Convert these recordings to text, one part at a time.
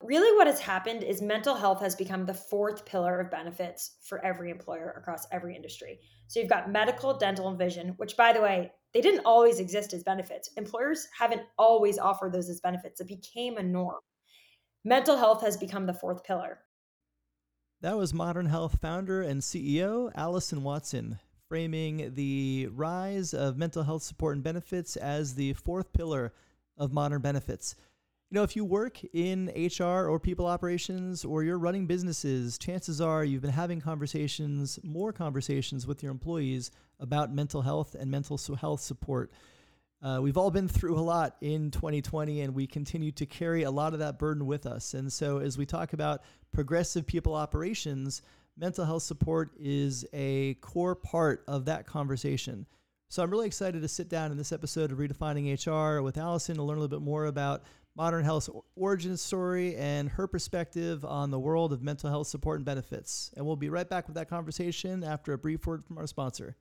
Really, what has happened is mental health has become the fourth pillar of benefits for every employer across every industry. So you've got medical, dental, and vision, which, by the way, they didn't always exist as benefits. Employers haven't always offered those as benefits, it became a norm. Mental health has become the fourth pillar. That was Modern Health founder and CEO Alyson Watson, framing the rise of mental health support and benefits as the fourth pillar of modern benefits. You know, if you work in HR or people operations or you're running businesses, chances are you've been having conversations, more conversations with your employees about mental health and mental health support. Uh, we've all been through a lot in 2020 and we continue to carry a lot of that burden with us. And so, as we talk about progressive people operations, mental health support is a core part of that conversation. So, I'm really excited to sit down in this episode of Redefining HR with Alyson to learn a little bit more about Modern Health's origin story and her perspective on the world of mental health support and benefits. And we'll be right back with that conversation after a brief word from our sponsor.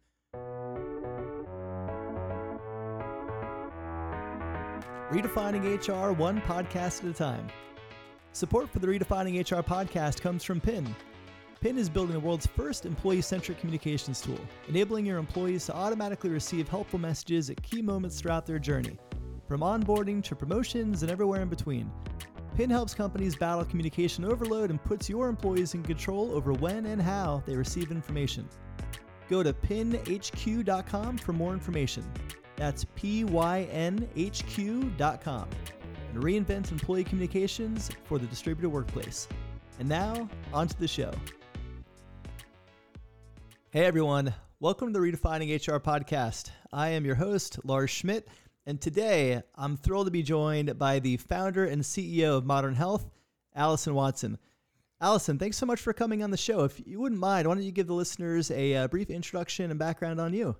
Redefining HR one podcast at a time. Support for the Redefining HR podcast comes from Pyn. Pyn is building the world's first employee centric communications tool, enabling your employees to automatically receive helpful messages at key moments throughout their journey from onboarding to promotions and everywhere in between. Pyn helps companies battle communication overload and puts your employees in control over when and how they receive information. Go to pynhq.com for more information. That's P-Y-N-H-Q.com. And reinvent employee communications for the distributed workplace. And now, on to the show. Hey everyone, welcome to the Redefining HR podcast. I am your host, Lars Schmidt, and today, I'm thrilled to be joined by the founder and CEO of Modern Health, Alyson Watson. Alyson, thanks so much for coming on the show. If you wouldn't mind, why don't you give the listeners a, a uh, brief introduction and background on you?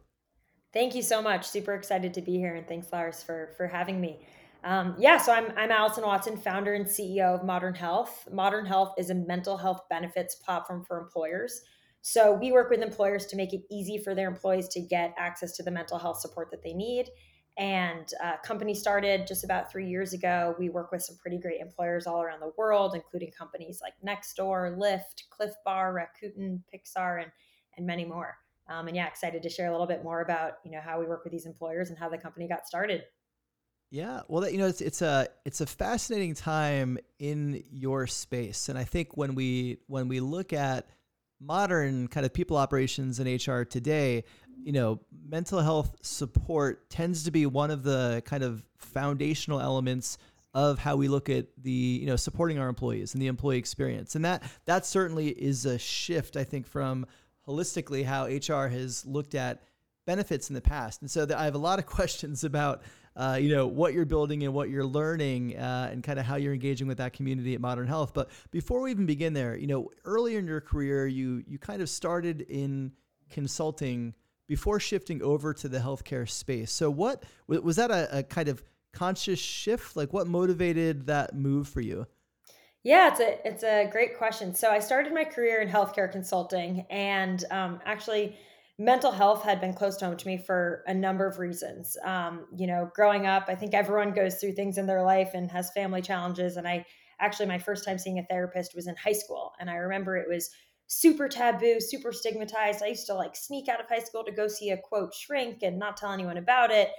Thank you so much. Super excited to be here, and thanks, Lars, for for having me. Um, yeah, so I'm I'm Alyson Watson, founder and CEO of Modern Health. Modern Health is a mental health benefits platform for employers. So we work with employers to make it easy for their employees to get access to the mental health support that they need and uh, company started just about three years ago. We work with some pretty great employers all around the world, including companies like Nextdoor, Lyft, Clif Bar, Rakuten, Pixar, and and many more. Um, and yeah, excited to share a little bit more about you know how we work with these employers and how the company got started. Yeah, well, that, you know, it's it's a it's a fascinating time in your space, and I think when we when we look at modern kind of people operations in HR today, you know, mental health support tends to be one of the kind of foundational elements of how we look at the you know supporting our employees and the employee experience. And that that certainly is a shift i think from holistically how hr has looked at benefits in the past. And so the, i have a lot of questions about uh, you know what you're building and what you're learning uh, and kind of how you're engaging with that community at modern health but before we even begin there you know earlier in your career you you kind of started in consulting before shifting over to the healthcare space. So, what was that a, a kind of conscious shift? Like, what motivated that move for you? Yeah, it's a it's a great question. So, I started my career in healthcare consulting, and um, actually, mental health had been close to home to me for a number of reasons. Um, you know, growing up, I think everyone goes through things in their life and has family challenges, and I actually my first time seeing a therapist was in high school, and I remember it was super taboo, super stigmatized. I used to like sneak out of high school to go see a quote shrink and not tell anyone about it.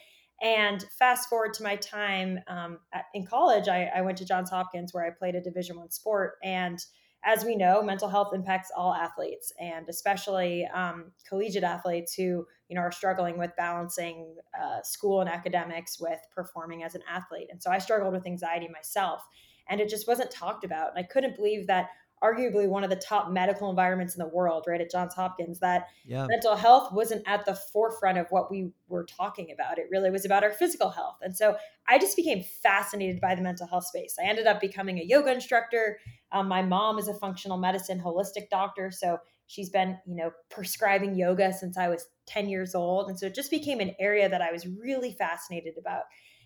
And fast forward to my time um, at, in college, I, I, went to Johns Hopkins where I played a Division One sport. And as we know, mental health impacts all athletes, and especially um, collegiate athletes who you know are struggling with balancing uh, school and academics with performing as an athlete. And so I struggled with anxiety myself, and it just wasn't talked about. And I couldn't believe that arguably one of the top medical environments in the world, right, at Johns Hopkins, that yeah. mental health wasn't at the forefront of what we were talking about. It really was about our physical health. And so I just became fascinated by the mental health space. I ended up becoming a yoga instructor. Um, my mom is a functional medicine holistic doctor. So she's been, you know, prescribing yoga since I was 10 years old. And so it just became an area that I was really fascinated about.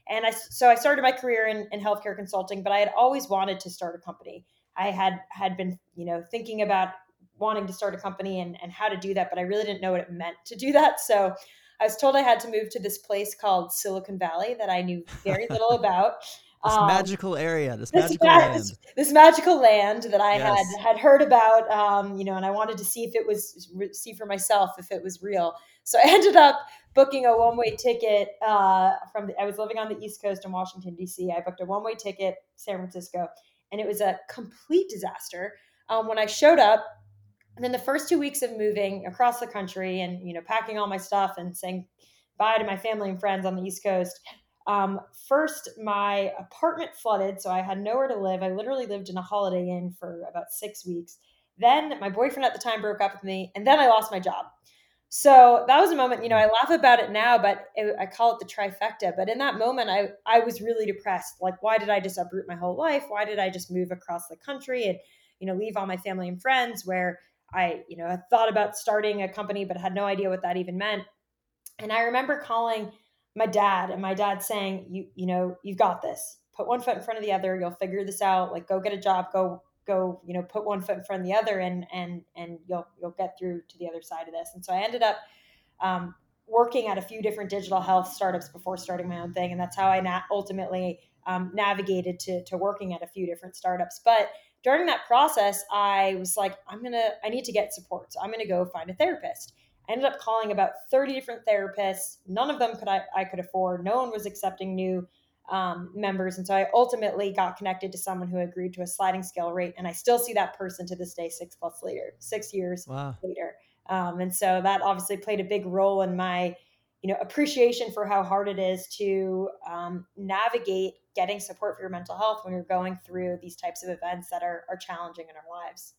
And I, so I started my career in, in healthcare consulting, but I had always wanted to start a company. I had had been, you know, thinking about wanting to start a company and, and how to do that, but I really didn't know what it meant to do that. So I was told I had to move to this place called Silicon Valley that I knew very little about. This um, magical area, this, this magical ma- land. This, this, magical land that I yes. had had heard about, um, you know, and I wanted to see if it was see for myself if it was real. So I ended up booking a one way ticket uh, from. The, I was living on the East Coast in Washington D.C. I booked a one way ticket San Francisco, and it was a complete disaster. Um, when I showed up, and then the first two weeks of moving across the country and you know packing all my stuff and saying bye to my family and friends on the East Coast. Um, first, my apartment flooded, so I had nowhere to live. I literally lived in a Holiday Inn for about six weeks. Then my boyfriend at the time broke up with me, and then I lost my job. So that was a moment, you know, I laugh about it now, but it, I call it the trifecta. But in that moment, I, I was really depressed. Like, why did I just uproot my whole life? Why did I just move across the country and, you know, leave all my family and friends where I, you know, I thought about starting a company, but had no idea what that even meant. And I remember calling my dad and my dad saying, you, you know, you've got this. Put one foot in front of the other. You'll figure this out. Like, go get a job. Go, go. You know, put one foot in front of the other, and and and you'll you'll get through to the other side of this. And so I ended up um, working at a few different digital health startups before starting my own thing, and that's how I na- ultimately um, navigated to to working at a few different startups. But during that process, I was like, I'm gonna, I need to get support. So I'm gonna go find a therapist. I ended up calling about 30 different therapists. None of them could I, I could afford. No one was accepting new um, members. And so I ultimately got connected to someone who agreed to a sliding scale rate. And I still see that person to this day, six plus later, six years wow. later. Um, and so that obviously played a big role in my, you know, appreciation for how hard it is to um, navigate getting support for your mental health when you're going through these types of events that are, are challenging in our lives.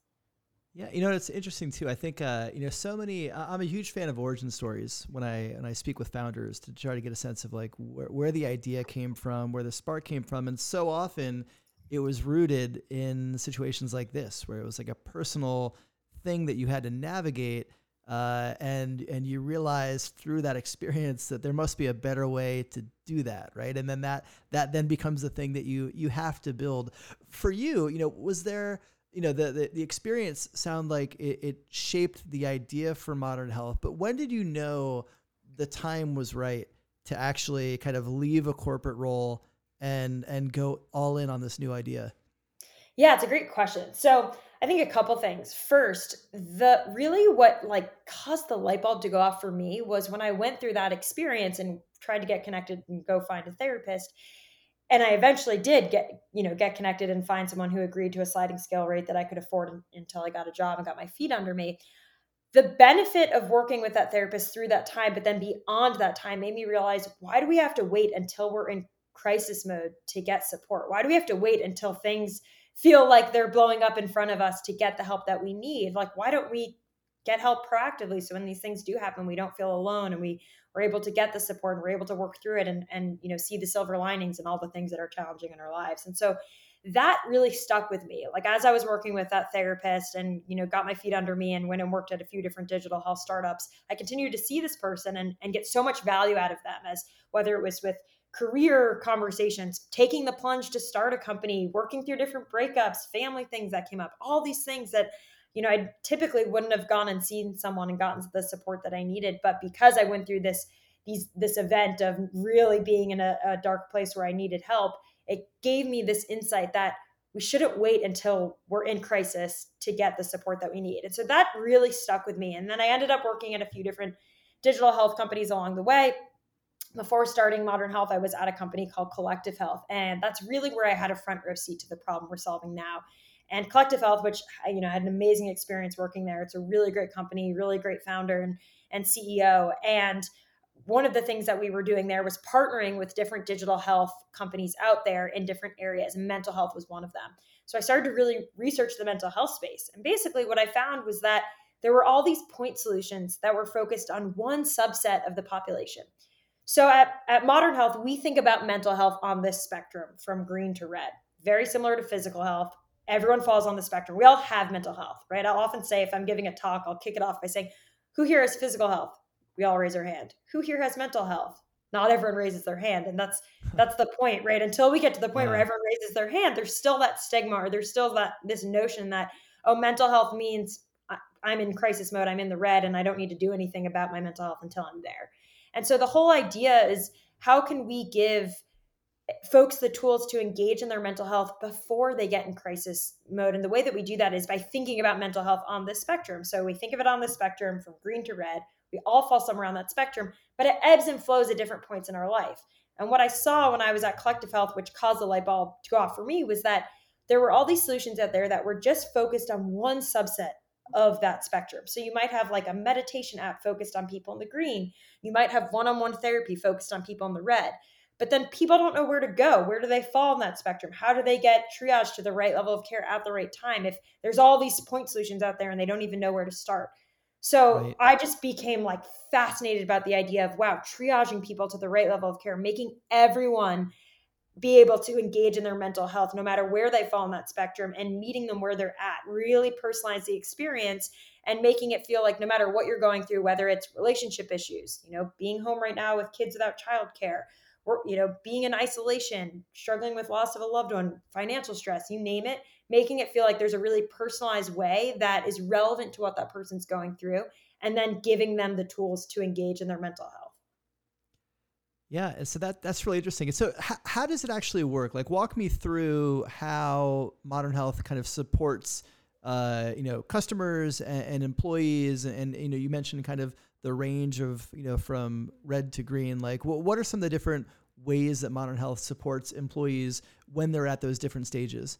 Yeah, you know it's interesting too. I think uh, you know so many. I'm a huge fan of origin stories when I when I speak with founders to try to get a sense of like where, where the idea came from, where the spark came from, and so often it was rooted in situations like this, where it was like a personal thing that you had to navigate uh, and and you realize through that experience that there must be a better way to do that right and then that that then becomes the thing that you you have to build for you you know was there you know the the, the experience sound like it, it shaped the idea for modern health but when did you know the time was right to actually kind of leave a corporate role and and go all in on this new idea yeah it's a great question so I think a couple things. First, the really what like caused the light bulb to go off for me was when I went through that experience and tried to get connected and go find a therapist. And I eventually did get, you know, get connected and find someone who agreed to a sliding scale rate that I could afford until I got a job and got my feet under me. The benefit of working with that therapist through that time, but then beyond that time, made me realize why do we have to wait until we're in crisis mode to get support? Why do we have to wait until things feel like they're blowing up in front of us to get the help that we need. Like, why don't we get help proactively so when these things do happen, we don't feel alone and we are able to get the support and we're able to work through it and and you know see the silver linings and all the things that are challenging in our lives. And so that really stuck with me. Like as I was working with that therapist and you know got my feet under me and went and worked at a few different digital health startups, I continued to see this person and, and get so much value out of them as whether it was with career conversations, taking the plunge to start a company, working through different breakups, family things that came up, all these things that, you know, I typically wouldn't have gone and seen someone and gotten the support that I needed. But because I went through this, these, this event of really being in a, a dark place where I needed help, it gave me this insight that we shouldn't wait until we're in crisis to get the support that we need. And so that really stuck with me. And then I ended up working at a few different digital health companies along the way before starting Modern Health, I was at a company called Collective Health, and that's really where I had a front row seat to the problem we're solving now. And Collective Health, which you know, I had an amazing experience working there. It's a really great company, really great founder and and CEO. And one of the things that we were doing there was partnering with different digital health companies out there in different areas, and mental health was one of them. So I started to really research the mental health space, and basically what I found was that there were all these point solutions that were focused on one subset of the population. So at, at Modern Health, we think about mental health on this spectrum from green to red, very similar to physical health. Everyone falls on the spectrum. We all have mental health, right? I'll often say if I'm giving a talk, I'll kick it off by saying, Who here has physical health? We all raise our hand. Who here has mental health? Not everyone raises their hand. And that's that's the point, right? Until we get to the point yeah. where everyone raises their hand, there's still that stigma or there's still that this notion that, oh, mental health means I'm in crisis mode, I'm in the red, and I don't need to do anything about my mental health until I'm there. And so the whole idea is how can we give folks the tools to engage in their mental health before they get in crisis mode. And the way that we do that is by thinking about mental health on the spectrum. So we think of it on the spectrum from green to red. We all fall somewhere on that spectrum, but it ebbs and flows at different points in our life. And what I saw when I was at Collective Health, which caused the light bulb to go off for me, was that there were all these solutions out there that were just focused on one subset of that spectrum. So you might have like a meditation app focused on people in the green. You might have one on one therapy focused on people in the red. But then people don't know where to go. Where do they fall in that spectrum? How do they get triaged to the right level of care at the right time if there's all these point solutions out there and they don't even know where to start? So right. I just became like fascinated about the idea of wow, triaging people to the right level of care, making everyone be able to engage in their mental health no matter where they fall in that spectrum and meeting them where they're at really personalize the experience and making it feel like no matter what you're going through whether it's relationship issues you know being home right now with kids without childcare or you know being in isolation struggling with loss of a loved one financial stress you name it making it feel like there's a really personalized way that is relevant to what that person's going through and then giving them the tools to engage in their mental health yeah, so that that's really interesting. So how, how does it actually work? Like, walk me through how Modern Health kind of supports, uh, you know, customers and, and employees, and, and you know, you mentioned kind of the range of you know from red to green. Like, what what are some of the different ways that Modern Health supports employees when they're at those different stages?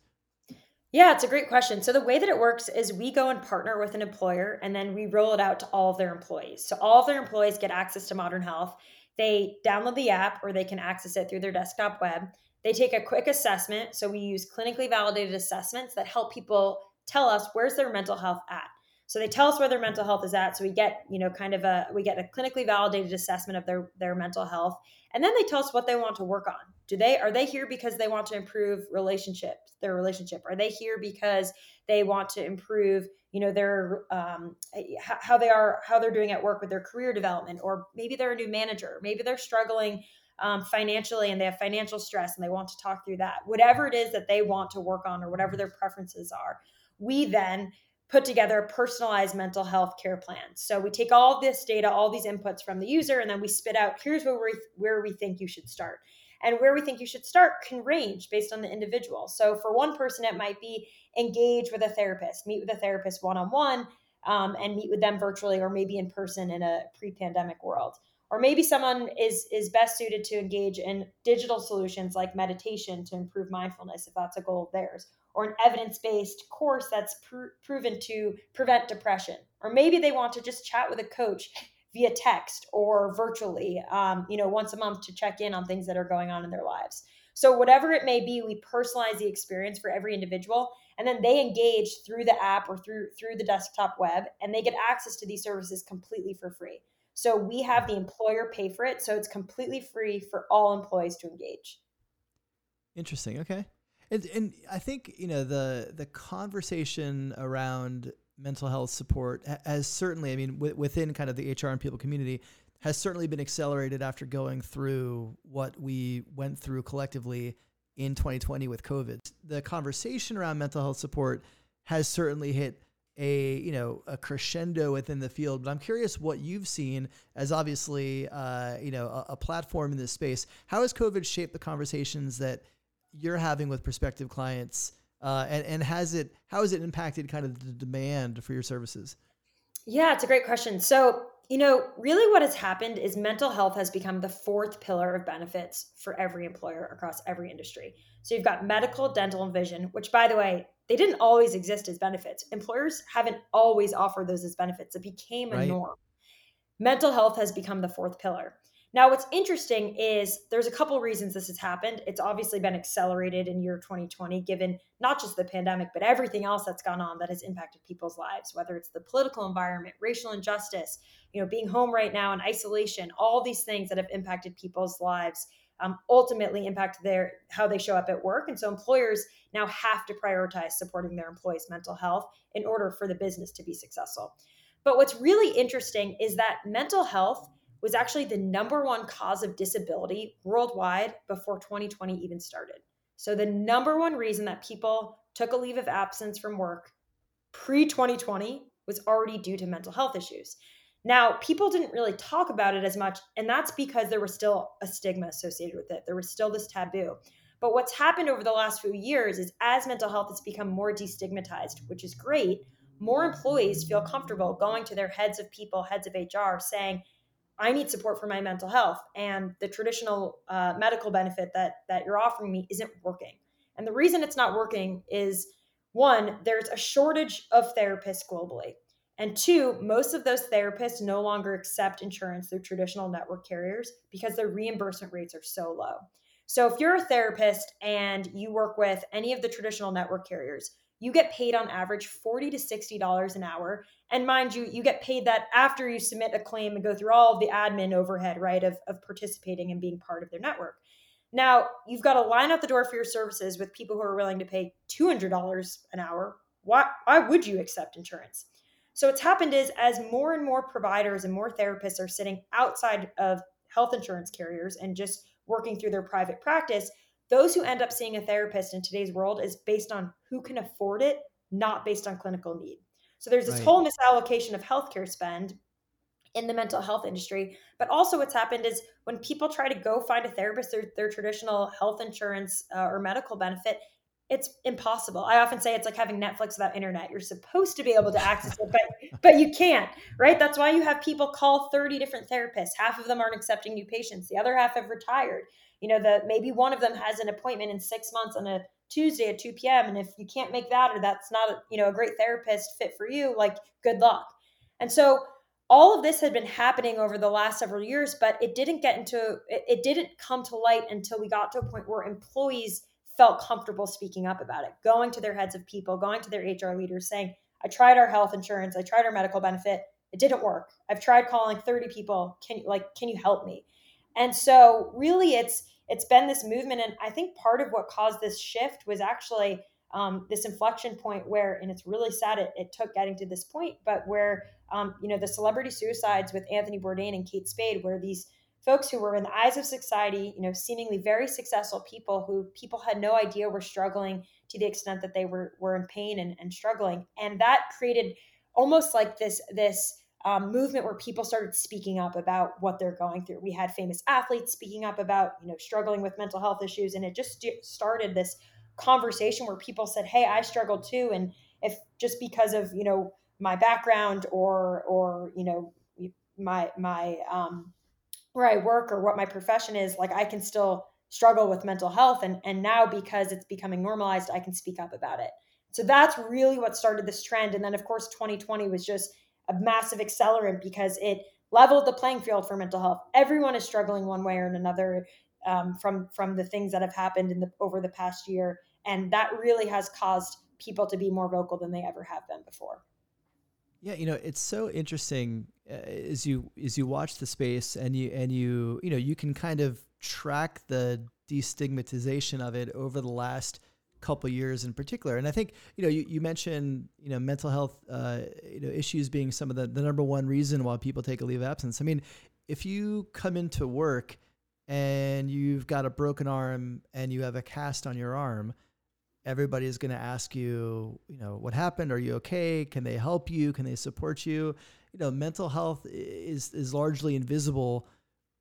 Yeah, it's a great question. So, the way that it works is we go and partner with an employer and then we roll it out to all of their employees. So, all of their employees get access to Modern Health they download the app or they can access it through their desktop web. They take a quick assessment. So we use clinically validated assessments that help people tell us where's their mental health at. So they tell us where their mental health is at. So we get, you know, kind of a we get a clinically validated assessment of their their mental health. And then they tell us what they want to work on. Do they are they here because they want to improve relationships, their relationship? Are they here because they want to improve you know their um, how they are how they're doing at work with their career development or maybe they're a new manager maybe they're struggling um, financially and they have financial stress and they want to talk through that whatever it is that they want to work on or whatever their preferences are we then put together a personalized mental health care plan so we take all this data all these inputs from the user and then we spit out here's where we where we think you should start and where we think you should start can range based on the individual. So for one person, it might be engage with a therapist, meet with a therapist one on one, and meet with them virtually or maybe in person in a pre-pandemic world. Or maybe someone is is best suited to engage in digital solutions like meditation to improve mindfulness if that's a goal of theirs, or an evidence-based course that's pr- proven to prevent depression. Or maybe they want to just chat with a coach via text or virtually, um, you know, once a month to check in on things that are going on in their lives. So, whatever it may be, we personalize the experience for every individual, and then they engage through the app or through through the desktop web, and they get access to these services completely for free. So we have the employer pay for it, so it's completely free for all employees to engage. Interesting. Okay. And, and I think you know the the conversation around mental health support has certainly, I mean, w- within kind of the HR and people community, has certainly been accelerated after going through what we went through collectively in 2020 with COVID. The conversation around mental health support has certainly hit a you know a crescendo within the field but i'm curious what you've seen as obviously uh, you know a, a, platform in this space how has covid shaped the conversations that you're having with prospective clients uh, and, and has it how has it impacted kind of the demand for your services? Yeah, it's a great question. So, you know, really what has happened is mental health has become the fourth pillar of benefits for every employer across every industry. So you've got medical, dental, and vision, which by the way, they didn't always exist as benefits. Employers haven't always offered those as benefits. It became a right. norm. Mental health has become the fourth pillar. Now, what's interesting is there's a couple reasons this has happened. It's obviously been accelerated in year 2020, given not just the pandemic, but everything else that's gone on that has impacted people's lives, whether it's the political environment, racial injustice, you know, being home right now in isolation, all these things that have impacted people's lives um, ultimately impact their how they show up at work. And so employers now have to prioritize supporting their employees' mental health in order for the business to be successful. But what's really interesting is that mental health was actually the number one cause of disability worldwide before 2020 even started. So, the number one reason that people took a leave of absence from work pre 2020 was already due to mental health issues. Now, people didn't really talk about it as much, and that's because there was still a stigma associated with it. There was still this taboo. But what's happened over the last few years is as mental health has become more destigmatized, which is great, more employees feel comfortable going to their heads of people, heads of HR, saying, I need support for my mental health, and the traditional uh, medical benefit that that you're offering me isn't working. And the reason it's not working is one, there's a shortage of therapists globally. And two, most of those therapists no longer accept insurance through traditional network carriers because their reimbursement rates are so low. So if you're a therapist and you work with any of the traditional network carriers, you get paid on average 40 to 60 dollars an hour. And mind you you get paid that after you submit a claim and go through all of the admin overhead right of, of participating and being part of their network. Now you've got a line out the door for your services with people who are willing to pay $200 an hour. Why, why would you accept insurance? So what's happened is as more and more providers and more therapists are sitting outside of health insurance carriers and just working through their private practice those who end up seeing a therapist in today's world is based on who can afford it, not based on clinical need. So there's this right. whole misallocation of healthcare spend in the mental health industry. But also, what's happened is when people try to go find a therapist, their, their traditional health insurance uh, or medical benefit, it's impossible. I often say it's like having Netflix without internet. You're supposed to be able to access it, but but you can't, right? That's why you have people call 30 different therapists. Half of them aren't accepting new patients. The other half have retired you know that maybe one of them has an appointment in six months on a tuesday at 2 p.m and if you can't make that or that's not a, you know a great therapist fit for you like good luck. And so all of this had been happening over the last several years but it didn't get into it, it didn't come to light until we got to a point where employees felt comfortable speaking up about it going to their heads of people going to their hr leaders saying i tried our health insurance i tried our medical benefit it didn't work. I've tried calling 30 people can like can you help me? And so really it's it's been this movement and i think part of what caused this shift was actually um, this inflection point where and it's really sad it, it took getting to this point but where um, you know the celebrity suicides with anthony bourdain and kate spade where these folks who were in the eyes of society you know seemingly very successful people who people had no idea were struggling to the extent that they were were in pain and, and struggling. And that created almost like this this um, movement where people started speaking up about what they're going through. We had famous athletes speaking up about you know struggling with mental health issues, and it just started this conversation where people said, "Hey, I struggle too," and if just because of you know my background or or you know my my um, where I work or what my profession is, like I can still struggle with mental health, and and now because it's becoming normalized, I can speak up about it. So that's really what started this trend, and then of course 2020 was just a massive accelerant because it leveled the playing field for mental health. Everyone is struggling one way or another um, from from the things that have happened in the over the past year, and that really has caused people to be more vocal than they ever have been before. Yeah, you know, it's so interesting uh, as you as you watch the space and you and you you know you can kind of track the destigmatization of it over the last couple years in particular. And I think you know you, you mentioned you know mental health uh, you know issues being some of the, the number one reason why people take a leave of absence. I mean, if you come into work and you've got a broken arm and you have a cast on your arm, everybody is going to ask you, you know, what happened? Are you okay? Can they help you? Can they support you? You know, mental health is is largely invisible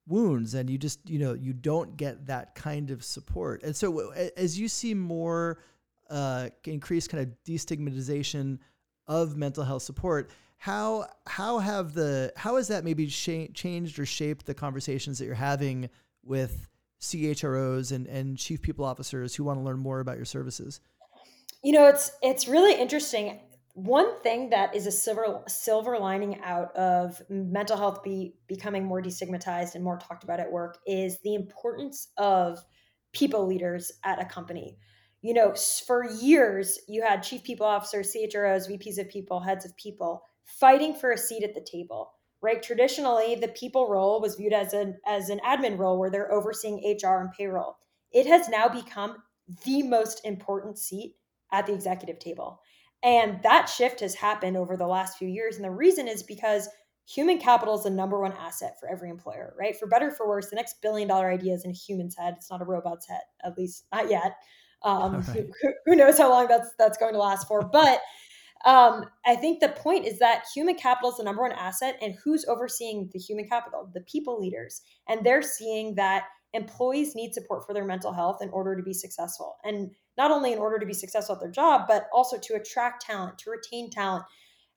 wounds and you just you know you don't get that kind of support. And so as you see more uh, increased kind of destigmatization of mental health support how how have the how has that maybe sh- changed or shaped the conversations that you're having with CHROs and, and chief people officers who want to learn more about your services? You know it's it's really interesting one thing that is a silver silver lining out of mental health be becoming more destigmatized and more talked about at work is the importance of people leaders at a company. You know, for years you had chief people officers, CHROs, VPs of people, heads of people fighting for a seat at the table. Right? Traditionally, the people role was viewed as an as an admin role where they're overseeing HR and payroll. It has now become the most important seat at the executive table. And that shift has happened over the last few years. And the reason is because human capital is the number one asset for every employer, right? For better for worse, the next billion dollar idea is in a human's head. It's not a robot's head, at least not yet. Um, right. who, who, knows how long that's that's going to last for? But um, I think the point is that human capital is the number one asset, and who's overseeing the human capital? The people leaders. And they're seeing that employees need support for their mental health in order to be successful. And not only in order to be successful at their job, but also to attract talent, to retain talent.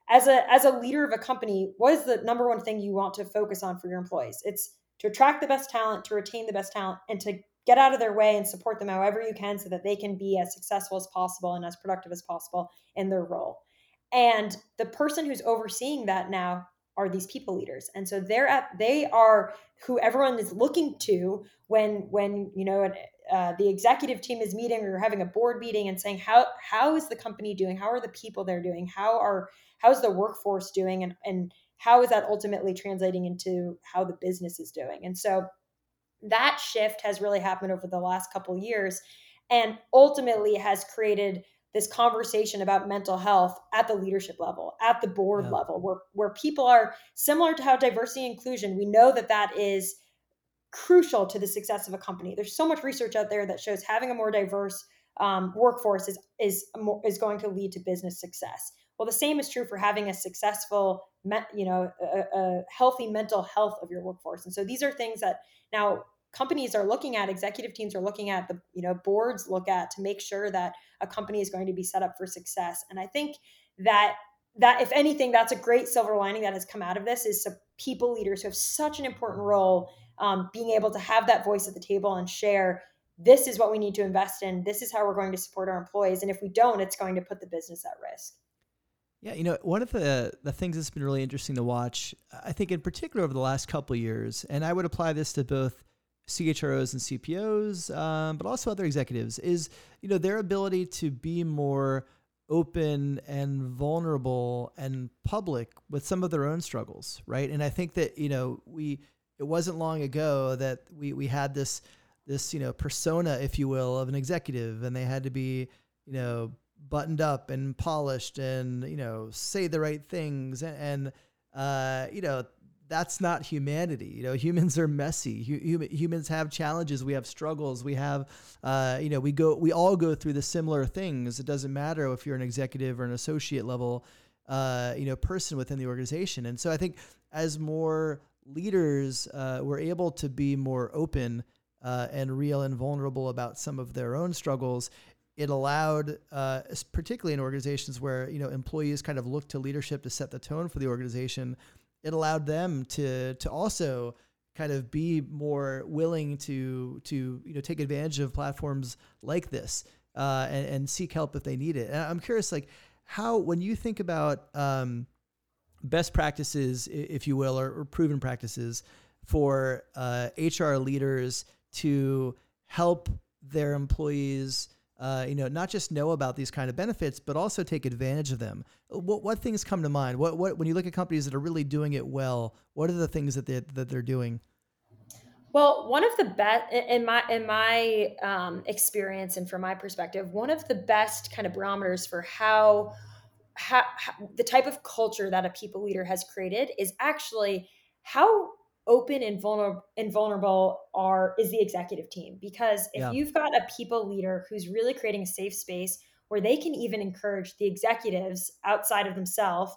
As a as a leader of a company, what is the number one thing you want to focus on for your employees? It's to attract the best talent, to retain the best talent, and to get out of their way and support them however you can so that they can be as successful as possible and as productive as possible in their role. And the person who's overseeing that now are these people leaders. And so they're at they are who everyone is looking to when when you know uh, the executive team is meeting or having a board meeting and saying how how is the company doing? How are the people there doing? How are how is the workforce doing? And and how is that ultimately translating into how the business is doing? And so that shift has really happened over the last couple years and ultimately has created this conversation about mental health at the leadership level at the board yeah. level where where people are similar to how diversity and inclusion we know that that is crucial to the success of a company. There's so much research out there that shows having a more diverse um, workforce is is more, is going to lead to business success. Well the same is true for having a successful you know a, a healthy mental health of your workforce. And so these are things that now companies are looking at executive teams are looking at the you know boards look at to make sure that a company is going to be set up for success. And i think that that if anything that's a great silver lining that has come out of this is people leaders who have such an important role um, being able to have that voice at the table and share this is what we need to invest in. This is how we're going to support our employees. And if we don't it's going to put the business at risk. Yeah, you know, one of the the things that's been really interesting to watch, I think in particular over the last couple years, and I would apply this to both CHROs and CPOs, um, but also other executives, is you know their ability to be more open and vulnerable and public with some of their own struggles, right? And I think that you know we it wasn't long ago that we we had this this you know persona, if you will, of an executive, and they had to be you know buttoned up and polished and you know say the right things and, and uh, you know that's not humanity. You know, humans are messy. humans have challenges. We have struggles. We have, uh, you know, we go, we all go through the similar things. It doesn't matter if you're an executive or an associate level, uh, you know, person within the organization. And so I think as more leaders uh, were able to be more open uh, and real and vulnerable about some of their own struggles, it allowed, uh, particularly in organizations where you know employees kind of look to leadership to set the tone for the organization it allowed them to to also kind of be more willing to to you know take advantage of platforms like this uh, and, and, seek help if they need it. And I'm curious, like how when you think about um, best practices, if you will, or, or proven practices for uh, HR leaders to help their employees uh, you know, not just know about these kind of benefits, but also take advantage of them. What, what things come to mind? What, what, when you look at companies that are really doing it well, what are the things that they, that they're doing? Well, one of the best in my in my um, experience and from my perspective, one of the best kind of barometers for how, how, how the type of culture that a people leader has created is actually how open and vulnerable and vulnerable are is the executive team because if yeah. you've got a people leader who's really creating a safe space where they can even encourage the executives outside of themselves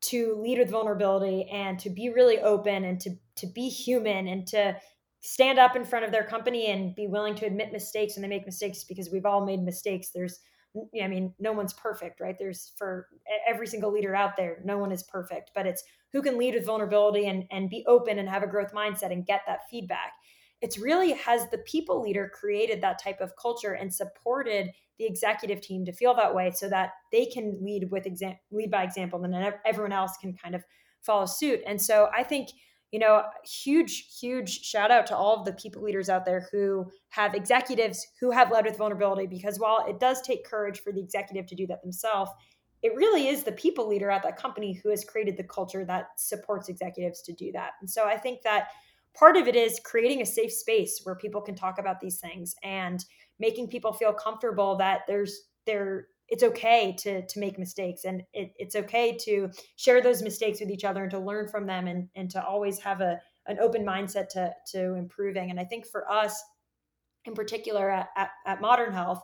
to lead with vulnerability and to be really open and to to be human and to stand up in front of their company and be willing to admit mistakes when they make mistakes because we've all made mistakes there's I mean, no one's perfect, right? There's for every single leader out there, no one is perfect, but it's who can lead with vulnerability and, and be open and have a growth mindset and get that feedback. It's really has the people leader created that type of culture and supported the executive team to feel that way so that they can lead with exam- lead by example and then everyone else can kind of follow suit. And so I think you know, huge, huge shout out to all of the people leaders out there who have executives who have led with vulnerability because while it does take courage for the executive to do that themselves, it really is the people leader at that company who has created the culture that supports executives to do that. And so I think that part of it is creating a safe space where people can talk about these things and making people feel comfortable that there's there it's okay to to make mistakes and it, it's okay to share those mistakes with each other and to learn from them and and to always have a an open mindset to to improving. And i think for us in particular at, at, at modern health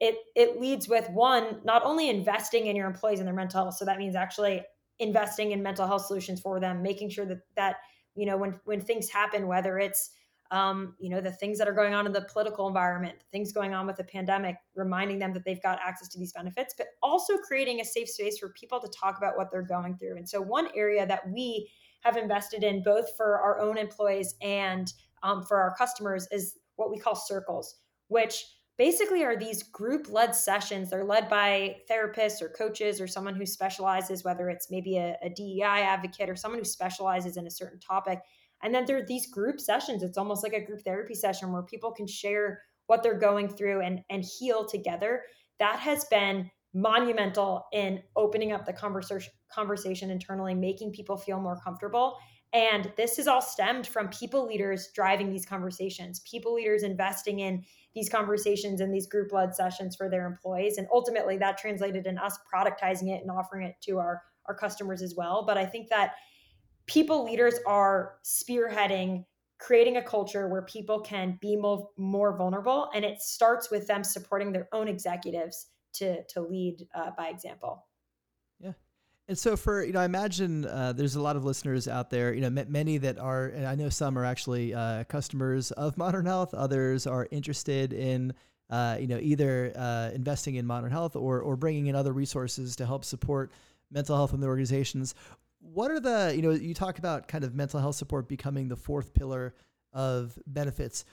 it it leads with one not only investing in your employees and their mental health so that means actually investing in mental health solutions for them making sure that that you know when when things happen whether it's um, you know the things that are going on in the political environment things going on with the pandemic reminding them that they've got access to these benefits but also creating a safe space for people to talk about what they're going through and so one area that we have invested in both for our own employees and um, for our customers is what we call circles which basically are these group led sessions. They're led by therapists or coaches or someone who specializes, whether it's maybe a, a, DEI advocate or someone who specializes in a certain topic. And then there are these group sessions. It's almost like a group therapy session where people can share what they're going through and, and heal together. That has been monumental in opening up the conversation conversation internally, making people feel more comfortable. And this is all stemmed from people leaders driving these conversations, people leaders investing in these conversations and these group led sessions for their employees. And ultimately, that translated in us productizing it and offering it to our, our customers as well. But I think that people leaders are spearheading creating a culture where people can be more, more vulnerable. And it starts with them supporting their own executives to, to lead uh, by example. Yeah. And so, for you know, I imagine uh, there's a lot of listeners out there. You know, m- many that are, and I know some are actually uh, customers of Modern Health. Others are interested in, uh, you know, either uh, investing in Modern Health or or bringing in other resources to help support mental health in their organizations. What are the, you know, you talk about kind of mental health support becoming the fourth pillar of benefits.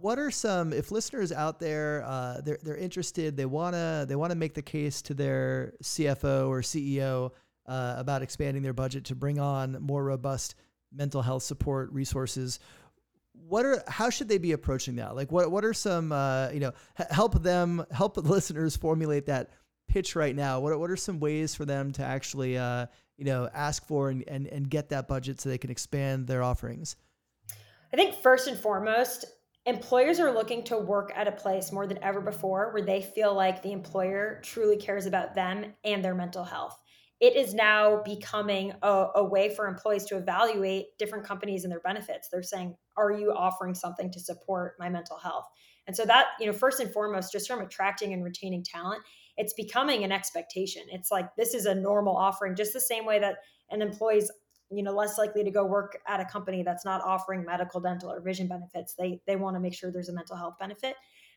What are some if listeners out there uh, they're, they're interested they want to they want to make the case to their cfo or ceo uh, about expanding their budget to bring on more robust mental health support resources what are how should they be approaching that? Like what what are some uh, you know help them help the listeners formulate that pitch right now. What, what are some ways for them to actually uh, you know ask for and, and and get that budget so they can expand their offerings i think first and foremost employers are looking to work at a place more than ever before where they feel like the employer truly cares about them and their mental health. It is now becoming a, a, way for employees to evaluate different companies and their benefits. They're saying, Are you offering something to support my mental health? And so, that, you know, first and foremost, just from attracting and retaining talent, it's becoming an expectation. It's like this is a normal offering, just the same way that an employee's you know less likely to go work at a company that's not offering medical dental or vision benefits. They they want to make sure there's a mental health benefit.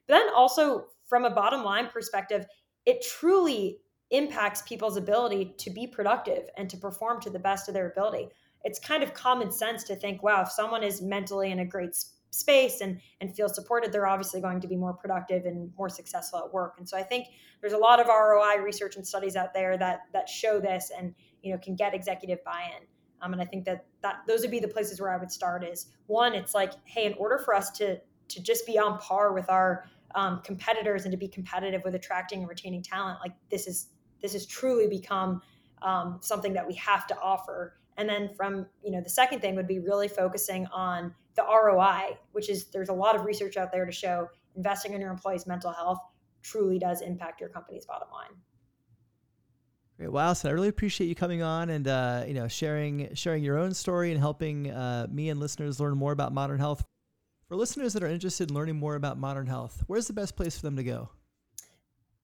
But then also from a bottom line perspective it truly impacts people's ability to be productive and to perform to the best of their ability. It's kind of common sense to think wow if someone is mentally in a great space and and feel supported they're obviously going to be more productive and more successful at work and so i think there's a lot of roi research and studies out there that that show this and you know can get executive buy-in um, and I think that that those would be the places where I would start. Is one, it's like, hey, in order for us to to just be on par with our um, competitors and to be competitive with attracting and retaining talent, like this is this has truly become um, something that we have to offer. And then from you know the second thing would be really focusing on the ROI, which is there's a lot of research out there to show investing in your employees' mental health truly does impact your company's bottom line. Great. Well, Alyson, I really appreciate you coming on and uh, you know sharing sharing your own story and helping uh, me and listeners learn more about modern health. For listeners that are interested in learning more about modern health, where's the best place for them to go?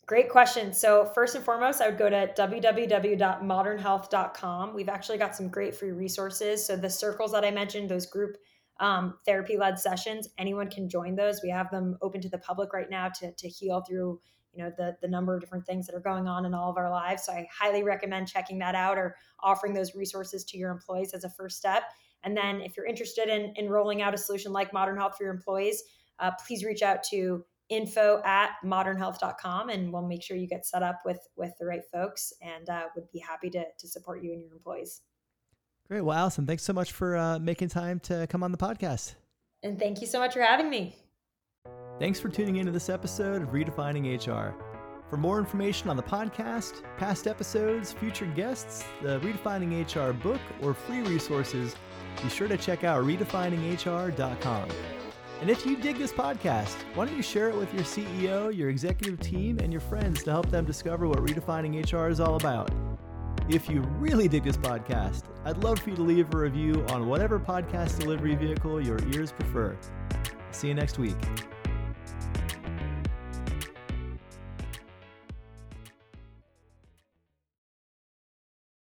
Great question. So, first and foremost, I would go to www.modernhealth.com. We've actually got some great free resources. So, the circles that I mentioned, those group um, therapy led sessions, anyone can join those. We have them open to the public right now to, to heal through you know the the number of different things that are going on in all of our lives. So i highly recommend checking that out or offering those resources to your employees as a first step. And then if you're interested in, in rolling out a solution like modern health for your employees uh, please reach out to info at modernhealth.com and we'll make sure you get set up with with the right folks and uh, would be happy to, to support you and your employees great well alyson thanks so much for uh, making time to come on the podcast and thank you so much for having me Thanks for tuning into this episode of Redefining HR. For more information on the podcast, past episodes, future guests, the Redefining HR book, or free resources, be sure to check out redefininghr.com. And if you dig this podcast, why don't you share it with your CEO, your executive team, and your friends to help them discover what redefining HR is all about? If you really dig this podcast, I'd love for you to leave a review on whatever podcast delivery vehicle your ears prefer. See you next week.